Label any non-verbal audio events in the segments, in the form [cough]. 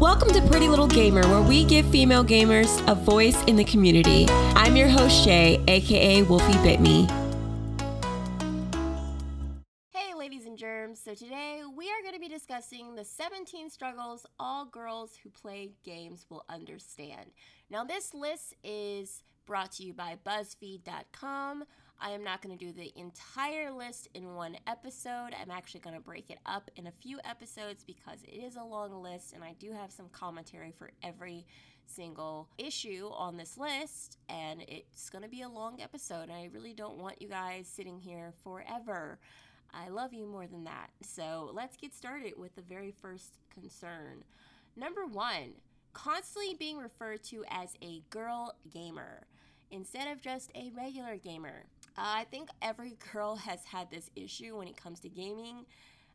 Welcome to Pretty Little Gamer, where we give female gamers a voice in the community. I'm your host, Shay, aka Wolfie Bit Me. Hey, ladies and germs. So today we are going to be discussing the 17 struggles all girls who play games will understand. Now, this list is brought to you by BuzzFeed.com. I am not going to do the entire list in one episode. I'm actually going to break it up in a few episodes because it is a long list and I do have some commentary for every single issue on this list and it's going to be a long episode and I really don't want you guys sitting here forever. I love you more than that. So let's get started with the very first concern. Number one, constantly being referred to as a girl gamer instead of just a regular gamer. Uh, I think every [laughs] girl has had this issue when it comes to gaming.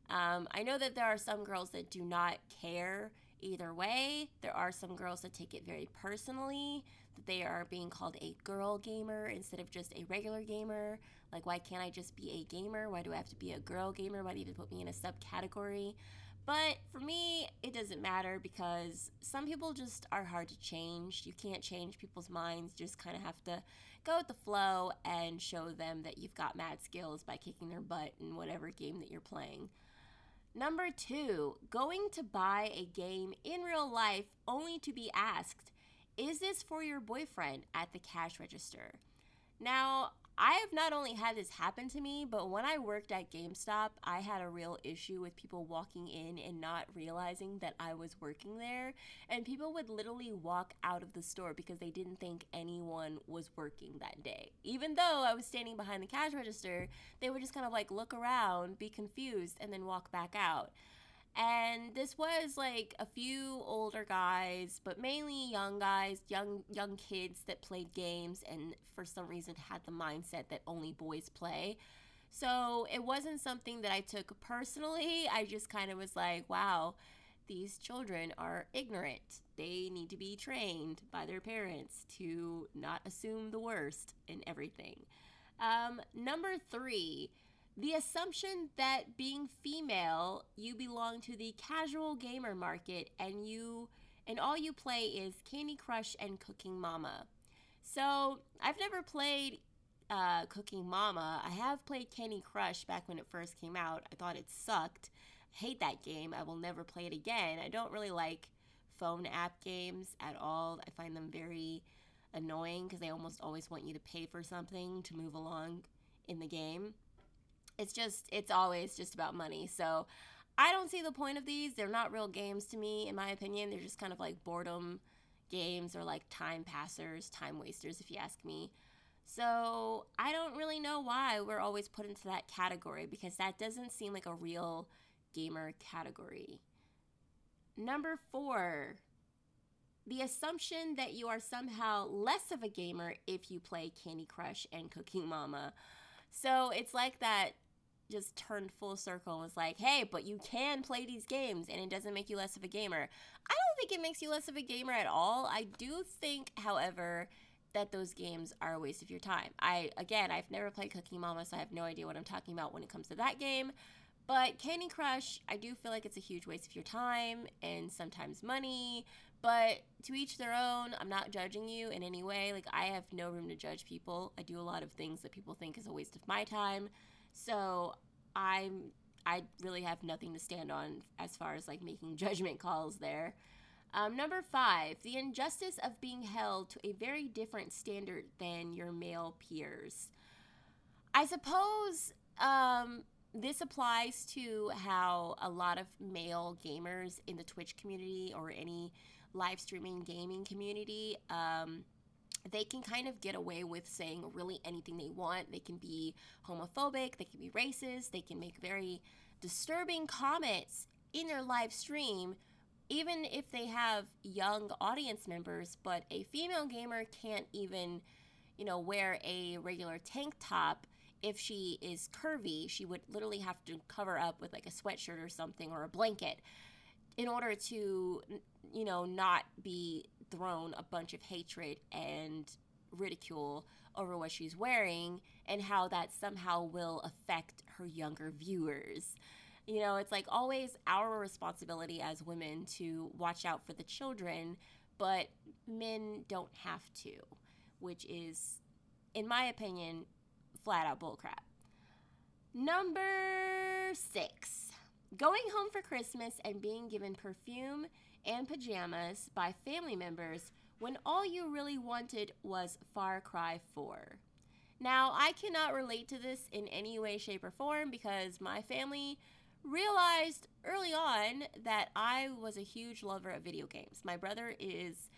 Um, I know that there are some girls that do not care either way. There are some girls that take it very personally, that they are being called a girl gamer instead of just a regular gamer. Like, why can't I just be a gamer? Why do I have to be a girl gamer? Why do you to put me in a subcategory? But for me, it doesn't matter because some people just are hard to change. You can't change people's minds. You just kind of have to go with the flow and show them that you've got mad skills by kicking their butt in whatever game that you're playing. Number two, going to buy a game in real life only to be asked, is this for your boyfriend at the cash register? Now, I have not only had this happen to me, but when I worked at GameStop, I had a real issue with people walking in and not realizing that I was working there. And people would literally walk out of the store because they didn't think anyone was working that day. Even though I was standing behind the cash register, they would just kind of like look around, be confused, and then walk back out. And this was like a few older guys, but mainly young guys, young young kids that played games and for some reason had the mindset that only boys play. So it wasn't something that I took personally. I just kind of was like, wow, these children are ignorant. They need to be trained by their parents to not assume the worst in everything. Um, number three, the assumption that being female, you belong to the casual gamer market and you and all you play is Candy Crush and Cooking Mama. So, I've never played uh, Cooking Mama. I have played Candy Crush back when it first came out. I thought it sucked. I hate that game. I will never play it again. I don't really like phone app games at all. I find them very annoying because they almost always want you to pay for something to move along in the game it's just it's always just about money. So I don't see the point of these. They're not real games to me, in my opinion. They're just kind of like boredom games or like time passers, time wasters, if you ask me. So I don't really know why we're always put into that category because that doesn't seem like a real gamer category. Number four, the assumption that you are somehow less of a gamer if you play Candy Crush and Cooking Mama. So it's like that just turned full circle and was like, hey, but you can play these games and it doesn't make you less of a gamer. I don't think it makes you less of a gamer at all. I do think, however, that those games are a waste of your time. I again, I've never played Cooking Mama, so I have no idea what I'm talking about when it comes to that game. But Candy Crush, I do feel like it's a huge waste of your time and sometimes money. But to each their own. I'm not judging you in any way. Like I have no room to judge people. I do a lot of things that people think is a waste of my time. So I'm I really have nothing to stand on as far as like making [laughs] judgment calls there. Um, number five, the injustice of being held to a very different standard than your male peers. I suppose um, this applies to how a lot of male gamers in the Twitch community or any live streaming gaming community um, they can kind of get away with saying really anything they want. They can be homophobic, they can be racist, they can make very disturbing comments in their live stream, even if they have young audience members. But a female gamer can't even, you know, wear a regular tank top. If she is curvy, she would literally have to cover up with like a sweatshirt or something or a blanket in order to, you know, not be thrown a bunch of hatred and ridicule over what she's wearing and how that somehow will affect her younger viewers. You know, it's like always our responsibility as women to watch out for the children, but men don't have to, which is, in my opinion, flat out bullcrap. Number six, going home for Christmas and being given perfume and pajamas by family members when all you really wanted was Far Cry 4. Now, I cannot relate to this in any way, shape, or form because my family realized early on that I was a huge lover of video games. My brother is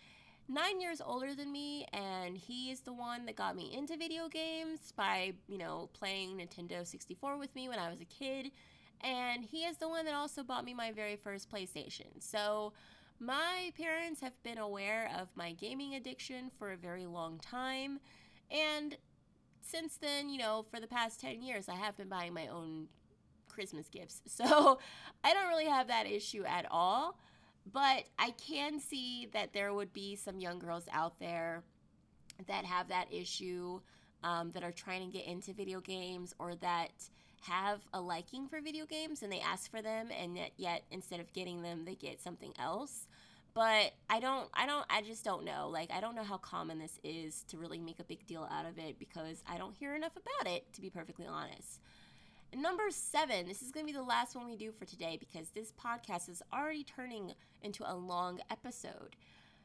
nine years older than me, and he is the one that got me into video games by, you know, playing Nintendo 64 with me when I was a kid. And he is the one that also bought me my very first PlayStation. So, my parents have been aware of my gaming addiction for a very long time. And since then, you know, for the past 10 years, I have been buying my own Christmas gifts. [laughs] So I don't really have that issue at all. But I can see that there would be some young girls out there that have that issue, um, that are trying to get into video games or that have a liking for video games and they ask for them and yet, yet instead of getting them they get something else. But i don't i don't i just don't know. Like i don't know how common this is to really make a big deal out of it because i don't hear enough about it to be perfectly honest and number seven this is going to be the last one we do for today because this podcast is already turning into a long episode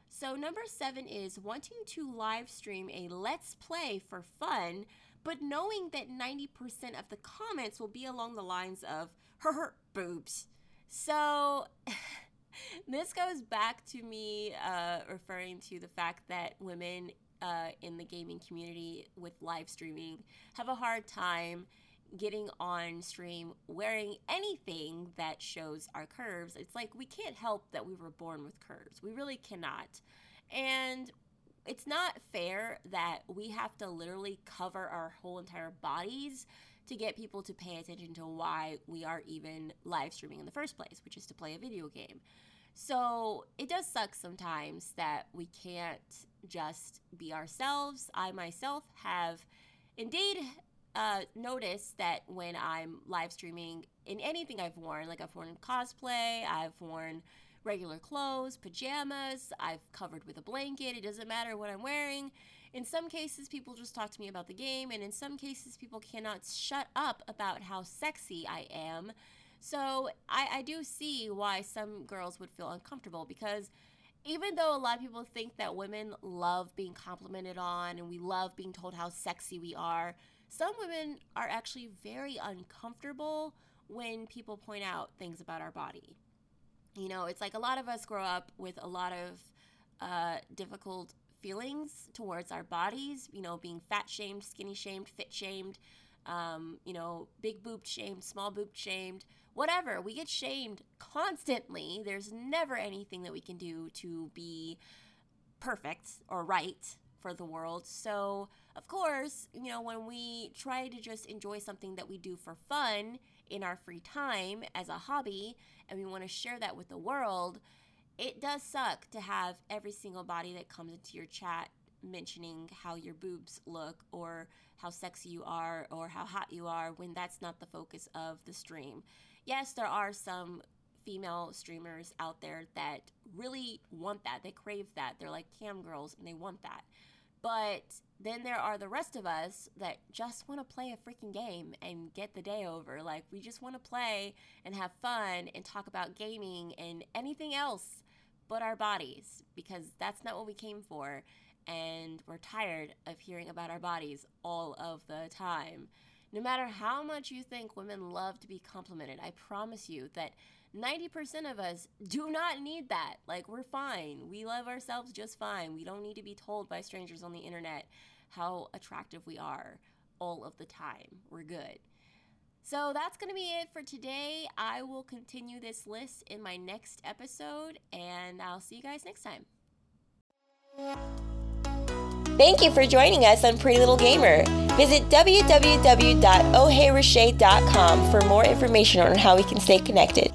so number seven is wanting to live stream a let's play for fun but knowing that 90% of the comments will be along the lines of her, boobs. So [laughs] this goes back to me uh, referring to the fact that women uh, in the gaming community with live streaming have a hard time getting on stream wearing anything that shows our curves. It's like we can't help that we were born with curves. We really cannot. And it's not fair that we have to literally cover our whole entire bodies to get people to pay attention to why we are even live streaming in the first place, which is to play a video game. So it does suck sometimes that we can't just be ourselves. I myself have indeed uh, noticed that when I'm live streaming in anything I've worn, like I've worn cosplay, I've worn regular clothes, pajamas, I've covered with a blanket. It doesn't matter what I'm wearing. In some cases, people just talk to me about the game, and in some cases, people cannot shut up about how sexy I am. So I, I do see why some girls would feel uncomfortable because even though a lot of people think that women love being complimented on and we love being told how sexy we are, some women are actually very uncomfortable when people point out things about our body. You know, it's like a lot of us grow up with a lot of uh, difficult feelings towards our bodies, you know, being fat shamed, skinny shamed, fit shamed, um, you know, big boobed shamed, small boobed shamed, whatever. We get shamed constantly. There's never anything that we can do to be perfect or right for the world. So, of course, you know, when we try to just enjoy something that we do for fun in our free time as a hobby and we want to share that with the world, it does suck to have every single body that comes into your chat mentioning how your boobs look or how sexy you are or how hot you are when that's not the focus of the stream. Yes, there are some female streamers out there that really want that. They crave that. They're like cam girls and they want that. But then there are the rest of us that just want to play a freaking game and get the day over. Like, we just want to play and have fun and talk about gaming and anything else but our bodies because that's not what we came for. And we're tired of hearing about our bodies all of the time. No matter how much you think women love to be complimented, I promise you that 90% of us do not need that. Like, we're fine. We love ourselves just fine. We don't need to be told by strangers on the internet how attractive we are all of the time. We're good. So that's going to be it for today. I will continue this list in my next episode, and I'll see you guys next time. Thank you for joining us on Pretty Little Gamer. Visit www.ohheyrochet.com for more information on how we can stay connected.